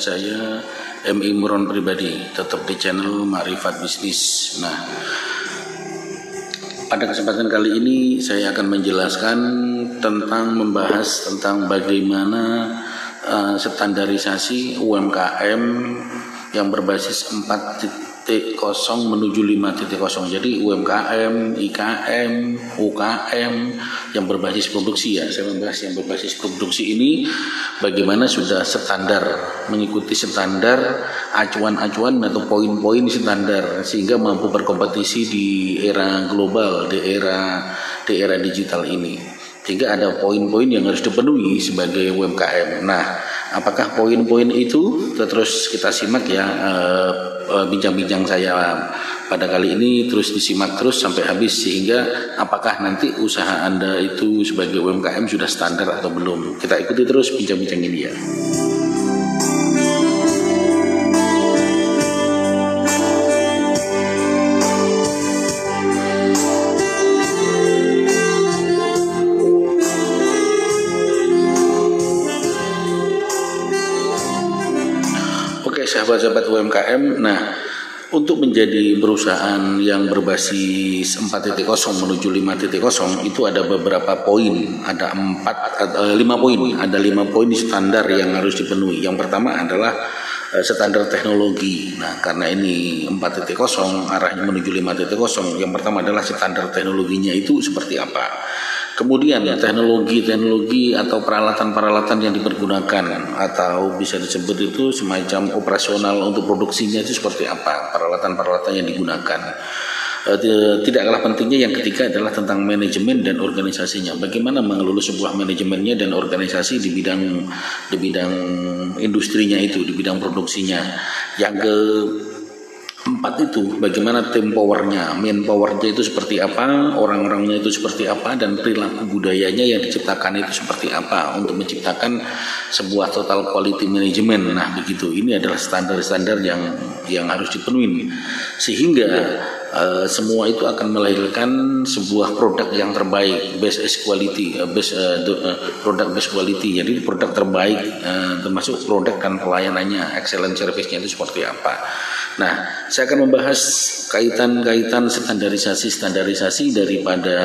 saya M Imron pribadi, tetap di channel Marifat Bisnis. Nah, pada kesempatan kali ini saya akan menjelaskan tentang membahas tentang bagaimana uh, standarisasi UMKM yang berbasis 4 kosong menuju 5.0 jadi UMKM, IKM, UKM yang berbasis produksi ya. Saya membahas yang berbasis produksi ini bagaimana sudah standar mengikuti standar acuan-acuan atau poin-poin standar sehingga mampu berkompetisi di era global di era di era digital ini. Sehingga ada poin-poin yang harus dipenuhi sebagai UMKM nah apakah poin-poin itu? Terus kita simak ya Eh, bincang-bincang saya pada kali ini terus disimak terus sampai habis sehingga apakah nanti usaha Anda itu sebagai UMKM sudah standar atau belum. Kita ikuti terus bincang-bincang ini ya. Sahabat-sahabat UMKM. Nah, untuk menjadi perusahaan yang berbasis 4.0 menuju 5.0 itu ada beberapa poin, ada empat, ada lima poin, ada lima poin standar yang harus dipenuhi. Yang pertama adalah eh, standar teknologi. Nah, karena ini 4.0 arahnya menuju 5.0, yang pertama adalah standar teknologinya itu seperti apa. Kemudian ya teknologi-teknologi atau peralatan-peralatan yang dipergunakan atau bisa disebut itu semacam operasional untuk produksinya itu seperti apa peralatan-peralatan yang digunakan. E, tidak kalah pentingnya yang ketiga adalah tentang manajemen dan organisasinya. Bagaimana mengelola sebuah manajemennya dan organisasi di bidang di bidang industrinya itu, di bidang produksinya. Yang ke empat itu bagaimana tim powernya, main powernya itu seperti apa, orang-orangnya itu seperti apa, dan perilaku budayanya yang diciptakan itu seperti apa untuk menciptakan sebuah total quality management. Nah begitu, ini adalah standar-standar yang yang harus dipenuhi sehingga uh, semua itu akan melahirkan sebuah produk yang terbaik, best quality, best uh, uh, produk best quality. Jadi produk terbaik uh, termasuk produk dan pelayanannya, excellent service-nya itu seperti apa. Nah, saya akan membahas kaitan-kaitan standarisasi-standarisasi daripada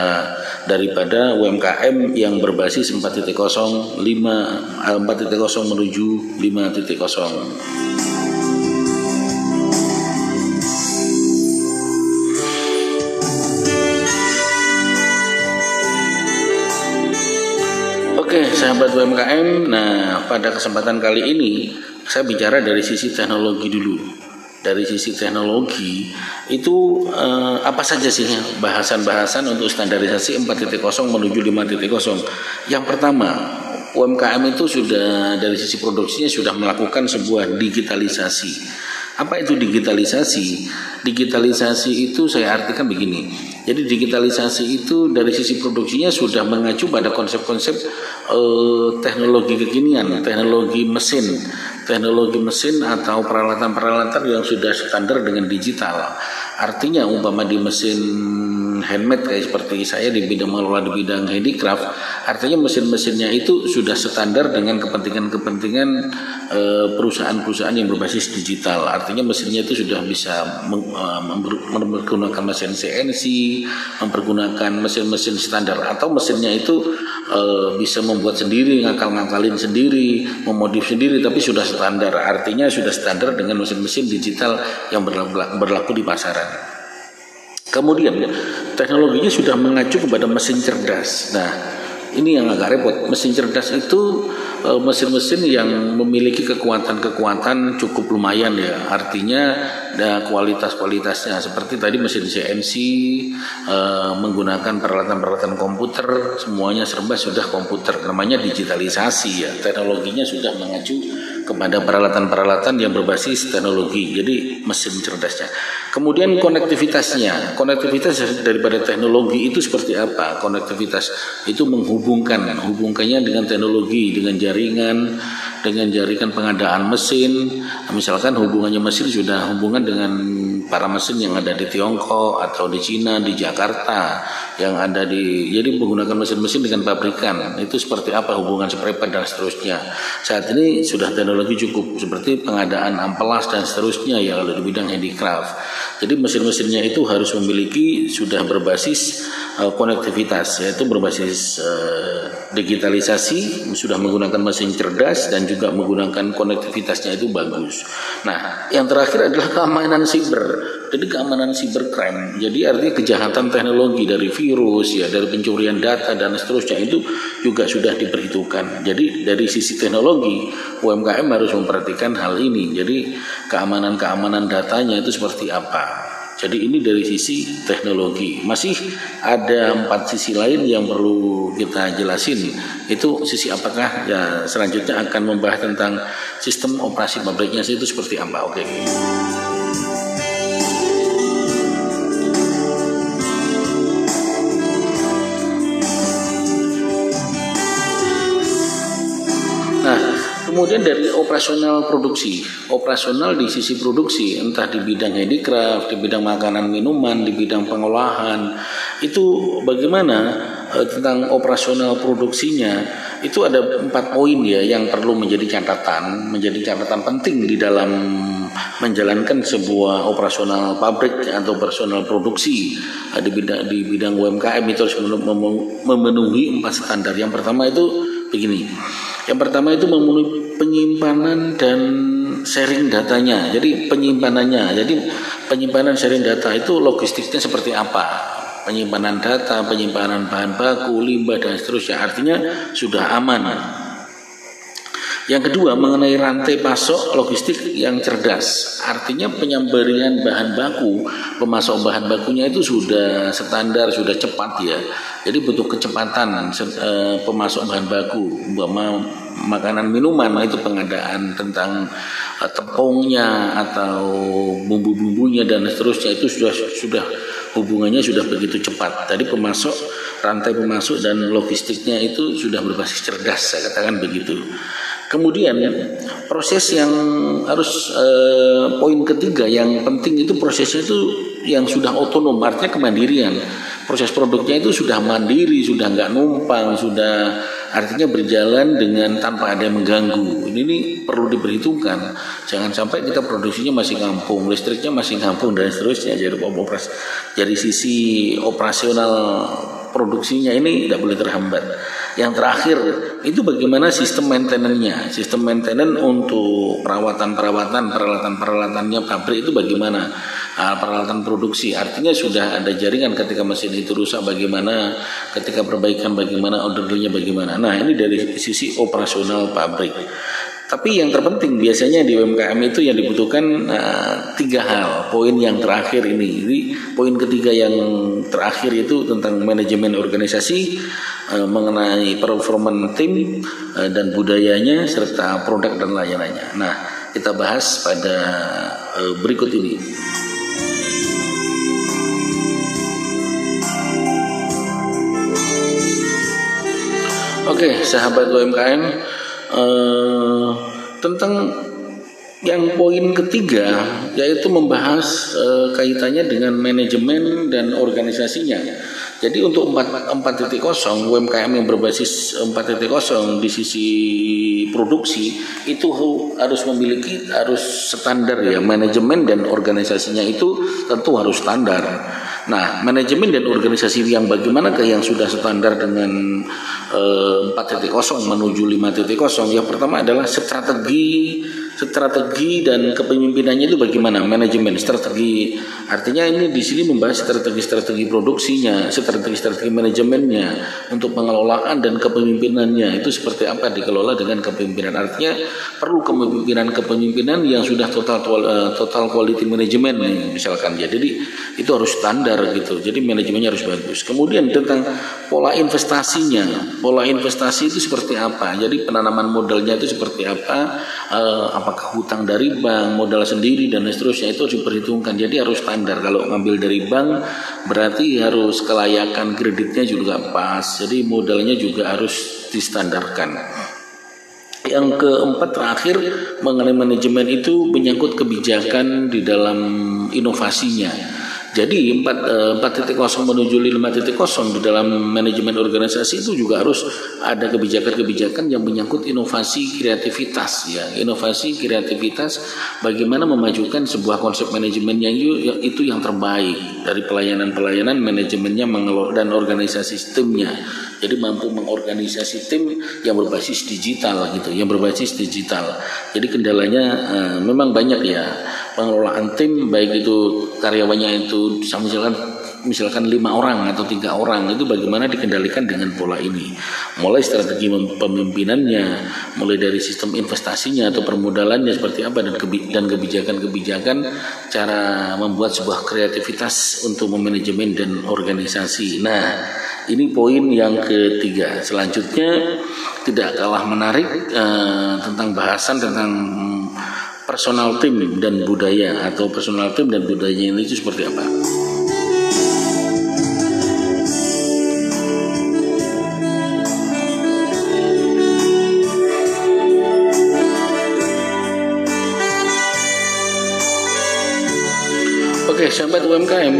daripada UMKM yang berbasis 4.0 5 4.0 menuju 5.0. sahabat UMKM. Nah, pada kesempatan kali ini saya bicara dari sisi teknologi dulu dari sisi teknologi itu eh, apa saja sih bahasan-bahasan untuk standarisasi 4.0 menuju 5.0. Yang pertama, UMKM itu sudah dari sisi produksinya sudah melakukan sebuah digitalisasi. Apa itu digitalisasi? Digitalisasi itu saya artikan begini. Jadi digitalisasi itu dari sisi produksinya sudah mengacu pada konsep-konsep eh, teknologi kekinian, teknologi mesin, teknologi mesin atau peralatan-peralatan yang sudah standar dengan digital. Artinya umpama di mesin handmade kayak seperti saya di bidang mengelola di bidang handicraft, artinya mesin-mesinnya itu sudah standar dengan kepentingan-kepentingan e, perusahaan-perusahaan yang berbasis digital. Artinya mesinnya itu sudah bisa eh, mempergunakan mesin CNC, mempergunakan mesin-mesin standar atau mesinnya itu e, bisa membuat sendiri, ngakal-ngakalin sendiri, memodif sendiri, tapi sudah standar. Artinya sudah standar dengan mesin-mesin digital yang berlaku, berlaku di pasaran. Kemudian teknologinya sudah mengacu kepada mesin cerdas. Nah, ini yang agak repot. Mesin cerdas itu e, mesin-mesin yang memiliki kekuatan-kekuatan cukup lumayan ya. Artinya ada kualitas-kualitasnya seperti tadi mesin CNC e, menggunakan peralatan-peralatan komputer, semuanya serba sudah komputer. Namanya digitalisasi ya. Teknologinya sudah mengacu kepada peralatan-peralatan yang berbasis teknologi. Jadi mesin cerdasnya. Kemudian konektivitasnya, konektivitas daripada teknologi itu seperti apa? Konektivitas itu menghubungkan, hubungkannya dengan teknologi, dengan jaringan, dengan jaringan pengadaan mesin. Misalkan hubungannya mesin sudah hubungan dengan para mesin yang ada di Tiongkok atau di Cina, di Jakarta, yang ada di jadi menggunakan mesin-mesin dengan pabrikan itu seperti apa hubungan seperempat dan seterusnya. Saat ini sudah teknologi cukup seperti pengadaan amplas dan seterusnya ya kalau di bidang handicraft. Jadi mesin-mesinnya itu harus memiliki sudah berbasis uh, konektivitas yaitu berbasis uh, digitalisasi sudah menggunakan mesin cerdas dan juga menggunakan konektivitasnya itu bagus. Nah, yang terakhir adalah keamanan siber. Jadi keamanan cybercrime. Jadi artinya kejahatan teknologi dari virus ya, dari pencurian data dan seterusnya itu juga sudah diperhitungkan. Jadi dari sisi teknologi UMKM harus memperhatikan hal ini. Jadi keamanan-keamanan datanya itu seperti apa. Jadi ini dari sisi teknologi. Masih ada empat sisi lain yang perlu kita jelasin. Itu sisi apakah ya selanjutnya akan membahas tentang sistem operasi pabriknya itu seperti apa. Oke. Kemudian dari operasional produksi, operasional di sisi produksi, entah di bidang handicraft, di bidang makanan minuman, di bidang pengolahan, itu bagaimana e, tentang operasional produksinya? Itu ada empat poin ya yang perlu menjadi catatan, menjadi catatan penting di dalam menjalankan sebuah operasional pabrik atau operasional produksi di bidang di bidang UMKM itu harus memenuhi empat standar. Yang pertama itu begini. Yang pertama itu memenuhi penyimpanan dan sharing datanya. Jadi penyimpanannya. Jadi penyimpanan sharing data itu logistiknya seperti apa? Penyimpanan data, penyimpanan bahan baku, limbah dan seterusnya. Artinya sudah aman. Yang kedua mengenai rantai pasok logistik yang cerdas. Artinya penyembelian bahan baku, pemasok bahan bakunya itu sudah standar, sudah cepat ya. Jadi butuh kecepatan eh, pemasok bahan baku, makanan minuman nah itu pengadaan tentang eh, tepungnya atau bumbu-bumbunya dan seterusnya itu sudah sudah hubungannya sudah begitu cepat. Tadi pemasok rantai pemasok dan logistiknya itu sudah berbasis cerdas saya katakan begitu. Kemudian proses yang harus eh, poin ketiga yang penting itu prosesnya itu yang sudah otonom artinya kemandirian. Proses produknya itu sudah mandiri, sudah nggak numpang, sudah artinya berjalan dengan tanpa ada yang mengganggu. Ini, ini perlu diperhitungkan. Jangan sampai kita produksinya masih kampung, listriknya masih kampung dan seterusnya. Jadi operasi dari sisi operasional produksinya ini tidak boleh terhambat. Yang terakhir itu bagaimana sistem maintenance-nya, sistem maintenance untuk perawatan-perawatan, peralatan-peralatannya pabrik itu bagaimana, uh, peralatan produksi. Artinya sudah ada jaringan ketika mesin itu rusak bagaimana, ketika perbaikan bagaimana, ordernya bagaimana. Nah ini dari sisi operasional pabrik. Tapi yang terpenting biasanya di UMKM itu yang dibutuhkan uh, tiga hal. Poin yang terakhir ini, jadi poin ketiga yang terakhir itu tentang manajemen organisasi uh, mengenai performan tim uh, dan budayanya serta produk dan layanannya. Nah, kita bahas pada uh, berikut ini. Oke, sahabat UMKM uh, tentang yang poin ketiga yaitu membahas uh, kaitannya dengan manajemen dan organisasinya. Jadi untuk 4.0 UMKM yang berbasis 4.0 di sisi produksi itu harus memiliki harus standar ya manajemen dan organisasinya itu tentu harus standar. Nah, manajemen dan organisasi yang bagaimana yang sudah standar dengan eh, 4.0 menuju 5.0? Yang pertama adalah strategi strategi dan kepemimpinannya itu bagaimana? Manajemen strategi. Artinya ini di sini membahas strategi-strategi produksinya strategi-strategi manajemennya untuk pengelolaan dan kepemimpinannya. Itu seperti apa dikelola dengan kepemimpinan? Artinya perlu kepemimpinan-kepemimpinan yang sudah total eh, total quality management misalkan. Ya jadi itu harus standar gitu. Jadi manajemennya harus bagus. Kemudian tentang pola investasinya. Pola investasi itu seperti apa? Jadi penanaman modalnya itu seperti apa? Uh, apakah hutang dari bank, modal sendiri dan seterusnya itu harus diperhitungkan. Jadi harus standar. Kalau ngambil dari bank berarti harus kelayakan kreditnya juga pas. Jadi modalnya juga harus distandarkan. Yang keempat terakhir mengenai manajemen itu menyangkut kebijakan di dalam inovasinya. Jadi 4.0 eh, menuju 5.0 di dalam manajemen organisasi itu juga harus ada kebijakan-kebijakan yang menyangkut inovasi kreativitas ya. Inovasi kreativitas bagaimana memajukan sebuah konsep manajemen yang itu yang terbaik dari pelayanan-pelayanan manajemennya dan organisasi sistemnya. Jadi mampu mengorganisasi tim yang berbasis digital gitu, yang berbasis digital. Jadi kendalanya uh, memang banyak ya pengelolaan tim baik itu karyawannya itu misalkan misalkan lima orang atau tiga orang itu bagaimana dikendalikan dengan pola ini? Mulai strategi pemimpinannya mulai dari sistem investasinya atau permodalannya seperti apa dan dan kebijakan-kebijakan cara membuat sebuah kreativitas untuk memanajemen dan organisasi. Nah ini poin yang ketiga. Selanjutnya tidak kalah menarik uh, tentang bahasan tentang personal tim dan budaya atau personal tim dan budaya ini itu seperti apa? Oke, sahabat UMKM,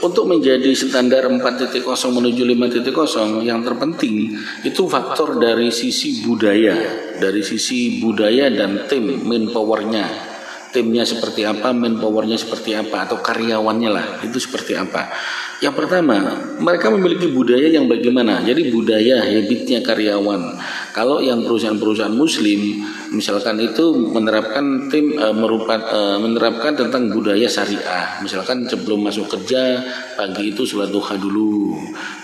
untuk menjadi standar 4.0 menuju 5.0 yang terpenting itu faktor dari sisi budaya, dari sisi budaya dan tim manpowernya. Timnya seperti apa, manpowernya seperti apa, atau karyawannya lah, itu seperti apa. Yang pertama, mereka memiliki budaya yang bagaimana? Jadi budaya habitnya karyawan. Kalau yang perusahaan-perusahaan muslim misalkan itu menerapkan tim e, merupakan e, menerapkan tentang budaya syariah. Misalkan sebelum masuk kerja pagi itu sholat duha dulu.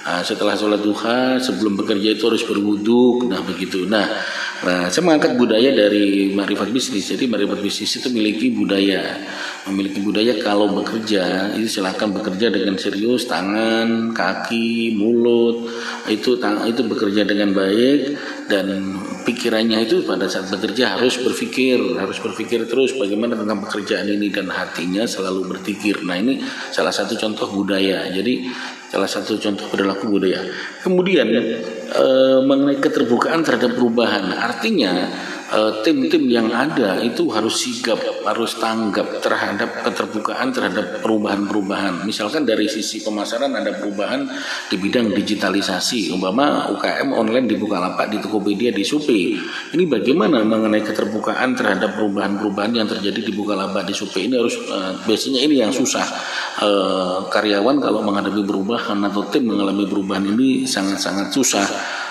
Nah, setelah sholat duha sebelum bekerja itu harus berwudhu. Nah begitu. Nah, nah saya mengangkat budaya dari marifat bisnis. Jadi marifat bisnis itu memiliki budaya memiliki budaya kalau bekerja itu silahkan bekerja dengan serius tangan kaki mulut itu itu bekerja dengan baik dan pikirannya itu pada saat bekerja harus berpikir harus berpikir terus bagaimana tentang pekerjaan ini dan hatinya selalu berpikir. Nah ini salah satu contoh budaya. Jadi salah satu contoh perilaku budaya. Kemudian e, mengenai keterbukaan terhadap perubahan. Artinya tim-tim yang ada itu harus sigap, harus tanggap terhadap keterbukaan terhadap perubahan-perubahan. Misalkan dari sisi pemasaran ada perubahan di bidang digitalisasi, umpama UKM online di Bukalapak, di Tokopedia, di Supi. Ini bagaimana mengenai keterbukaan terhadap perubahan-perubahan yang terjadi di Bukalapak, di Supi ini harus uh, biasanya ini yang susah. Uh, karyawan kalau menghadapi perubahan atau tim mengalami perubahan ini sangat-sangat susah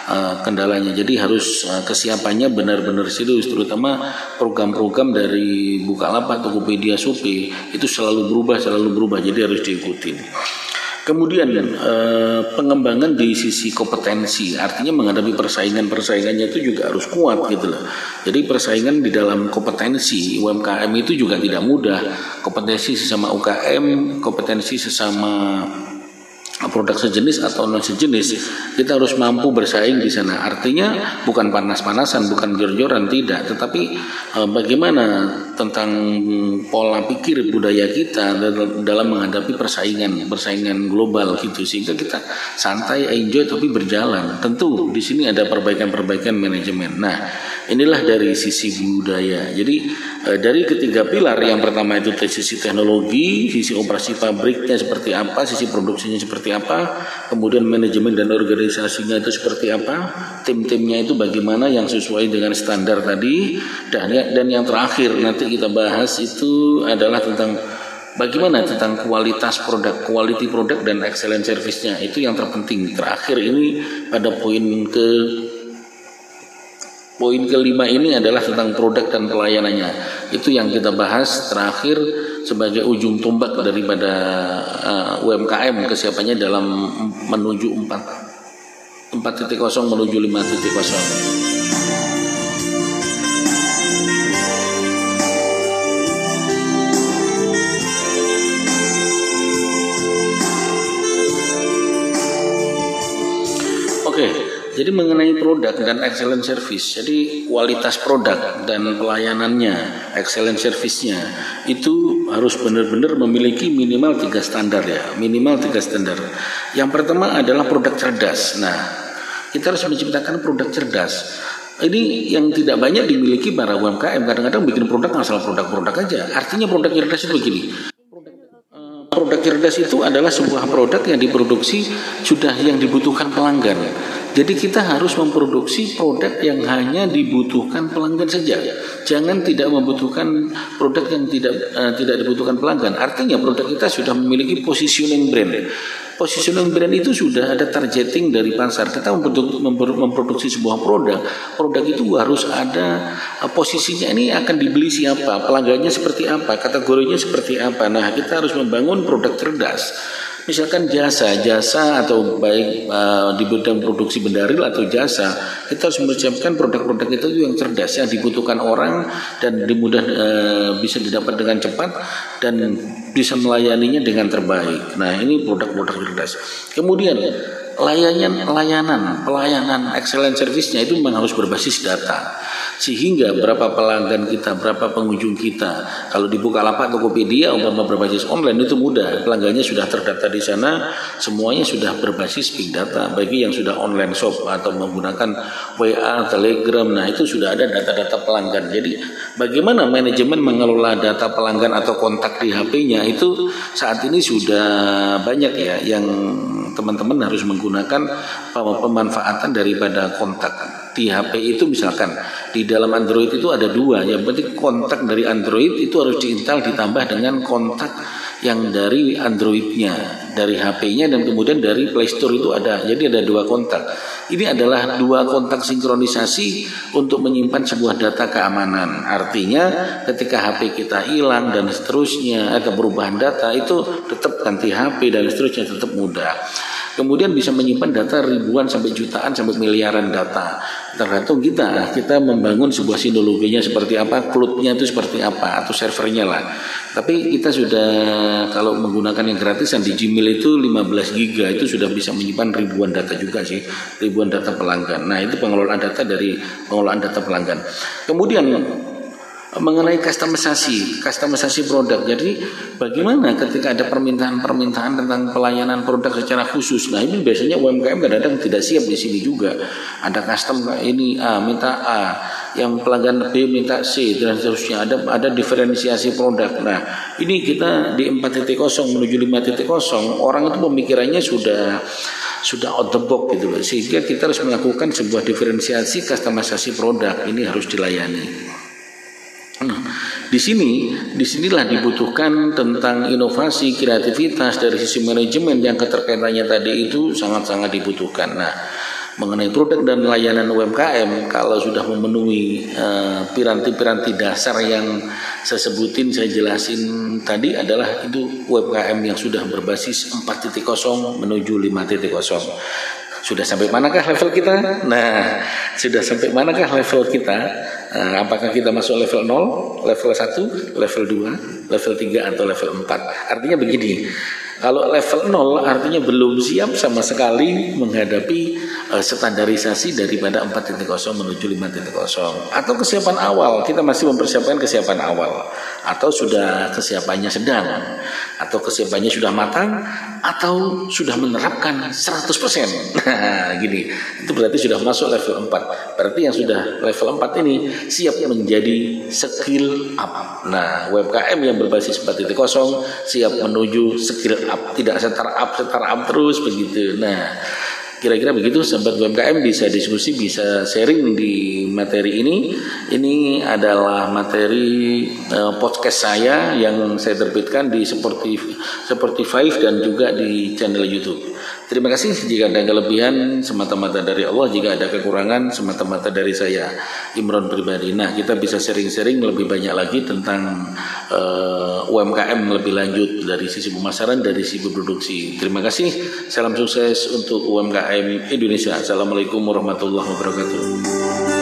uh, kendalanya. Jadi harus uh, kesiapannya benar-benar serius, terutama program-program dari Bukalapak, Tokopedia, Shopee itu selalu berubah, selalu berubah. Jadi harus diikuti. Kemudian eh, pengembangan di sisi kompetensi, artinya menghadapi persaingan-persaingannya itu juga harus kuat gitu loh. Jadi persaingan di dalam kompetensi UMKM itu juga tidak mudah. Kompetensi sesama UKM, kompetensi sesama produk sejenis atau non sejenis kita harus mampu bersaing di sana. Artinya bukan panas-panasan bukan jor-joran tidak. Tetapi e, bagaimana tentang pola pikir budaya kita dalam menghadapi persaingan persaingan global gitu. Sehingga kita santai enjoy tapi berjalan. Tentu di sini ada perbaikan-perbaikan manajemen. Nah inilah dari sisi budaya jadi e, dari ketiga pilar yang pertama itu dari sisi teknologi sisi operasi pabriknya seperti apa sisi produksinya seperti apa, kemudian manajemen dan organisasinya itu seperti apa, tim-timnya itu bagaimana yang sesuai dengan standar tadi, dan dan yang terakhir nanti kita bahas itu adalah tentang bagaimana tentang kualitas produk, quality produk dan excellent service-nya itu yang terpenting. Terakhir ini pada poin ke poin kelima ini adalah tentang produk dan pelayanannya. Itu yang kita bahas terakhir sebagai ujung tombak daripada uh, UMKM kesiapannya dalam menuju 4 4.0 menuju 5.0. Jadi mengenai produk dan excellent service, jadi kualitas produk dan pelayanannya, excellent service-nya itu harus benar-benar memiliki minimal tiga standar ya, minimal tiga standar. Yang pertama adalah produk cerdas. Nah, kita harus menciptakan produk cerdas. ini yang tidak banyak dimiliki para UMKM kadang-kadang bikin produk asal produk-produk aja artinya produk cerdas itu begini produk cerdas itu adalah sebuah produk yang diproduksi sudah yang dibutuhkan pelanggan jadi kita harus memproduksi produk yang hanya dibutuhkan pelanggan saja. Jangan tidak membutuhkan produk yang tidak uh, tidak dibutuhkan pelanggan. Artinya produk kita sudah memiliki positioning brand. Positioning brand itu sudah ada targeting dari pasar. Kita memproduksi sebuah produk, produk itu harus ada uh, posisinya ini akan dibeli siapa, pelanggannya seperti apa, kategorinya seperti apa. Nah, kita harus membangun produk cerdas misalkan jasa jasa atau baik uh, di bidang produksi bendaril atau jasa kita harus mempersiapkan produk-produk itu yang cerdas yang dibutuhkan orang dan dimudah uh, bisa didapat dengan cepat dan bisa melayaninya dengan terbaik. Nah ini produk-produk cerdas. Kemudian layanan layanan pelayanan excellent service-nya itu memang harus berbasis data sehingga berapa pelanggan kita, berapa pengunjung kita. Kalau dibuka lapak Tokopedia umpama berbasis online itu mudah, pelanggannya sudah terdata di sana, semuanya sudah berbasis big data. Bagi yang sudah online shop atau menggunakan WA, Telegram, nah itu sudah ada data-data pelanggan. Jadi bagaimana manajemen mengelola data pelanggan atau kontak di HP-nya itu saat ini sudah banyak ya yang teman-teman harus menggunakan pemanfaatan daripada kontak di HP itu misalkan di dalam Android itu ada dua. Yang penting kontak dari Android itu harus diinstal ditambah dengan kontak yang dari Androidnya dari HP-nya dan kemudian dari Play Store itu ada. Jadi ada dua kontak. Ini adalah dua kontak sinkronisasi untuk menyimpan sebuah data keamanan. Artinya ketika HP kita hilang dan seterusnya ada perubahan data itu tetap ganti HP dan seterusnya tetap mudah kemudian bisa menyimpan data ribuan sampai jutaan sampai miliaran data. Tergantung kita kita membangun sebuah sinologinya seperti apa cloudnya itu seperti apa atau servernya lah. Tapi kita sudah kalau menggunakan yang gratisan di Gmail itu 15 giga itu sudah bisa menyimpan ribuan data juga sih ribuan data pelanggan. Nah itu pengelolaan data dari pengelolaan data pelanggan. Kemudian mengenai customisasi, customisasi produk. Jadi bagaimana ketika ada permintaan-permintaan tentang pelayanan produk secara khusus. Nah ini biasanya UMKM kadang-kadang tidak siap di sini juga. Ada custom ini A minta A, yang pelanggan B minta C dan seterusnya. Ada ada diferensiasi produk. Nah ini kita di 4.0 menuju 5.0 orang itu pemikirannya sudah sudah out the box gitu loh sehingga kita harus melakukan sebuah diferensiasi customisasi produk ini harus dilayani. Di sini, di sinilah dibutuhkan tentang inovasi, kreativitas dari sisi manajemen yang keterkaitannya tadi itu sangat-sangat dibutuhkan. Nah, mengenai produk dan layanan UMKM, kalau sudah memenuhi eh, piranti-piranti uh, dasar yang saya sebutin, saya jelasin tadi adalah itu UMKM yang sudah berbasis 4.0 menuju 5.0. Sudah sampai manakah level kita? Nah, sudah sampai manakah level kita? Nah, apakah kita masuk level 0, level 1, level 2, level 3 atau level 4? Artinya begini, kalau level 0 artinya belum siap sama sekali menghadapi uh, standarisasi daripada 4.0 menuju 5.0 atau kesiapan awal kita masih mempersiapkan kesiapan awal atau sudah kesiapannya sedang atau kesiapannya sudah matang atau sudah menerapkan 100% nah gini itu berarti sudah masuk level 4 berarti yang sudah level 4 ini siap menjadi skill up. Nah UMKM yang berbasis 4.0 siap menuju skill up. Tidak startup startup terus begitu. Nah Kira-kira begitu sahabat UMKM bisa diskusi, bisa sharing di materi ini. Ini adalah materi uh, podcast saya yang saya terbitkan di seperti seperti Five dan juga di channel YouTube. Terima kasih jika ada kelebihan semata-mata dari Allah, jika ada kekurangan semata-mata dari saya Imron pribadi. Nah, kita bisa sharing-sharing lebih banyak lagi tentang uh, eh, UMKM lebih lanjut dari sisi pemasaran, dari sisi produksi. Terima kasih. Salam sukses untuk UMKM Indonesia. Assalamualaikum warahmatullahi wabarakatuh.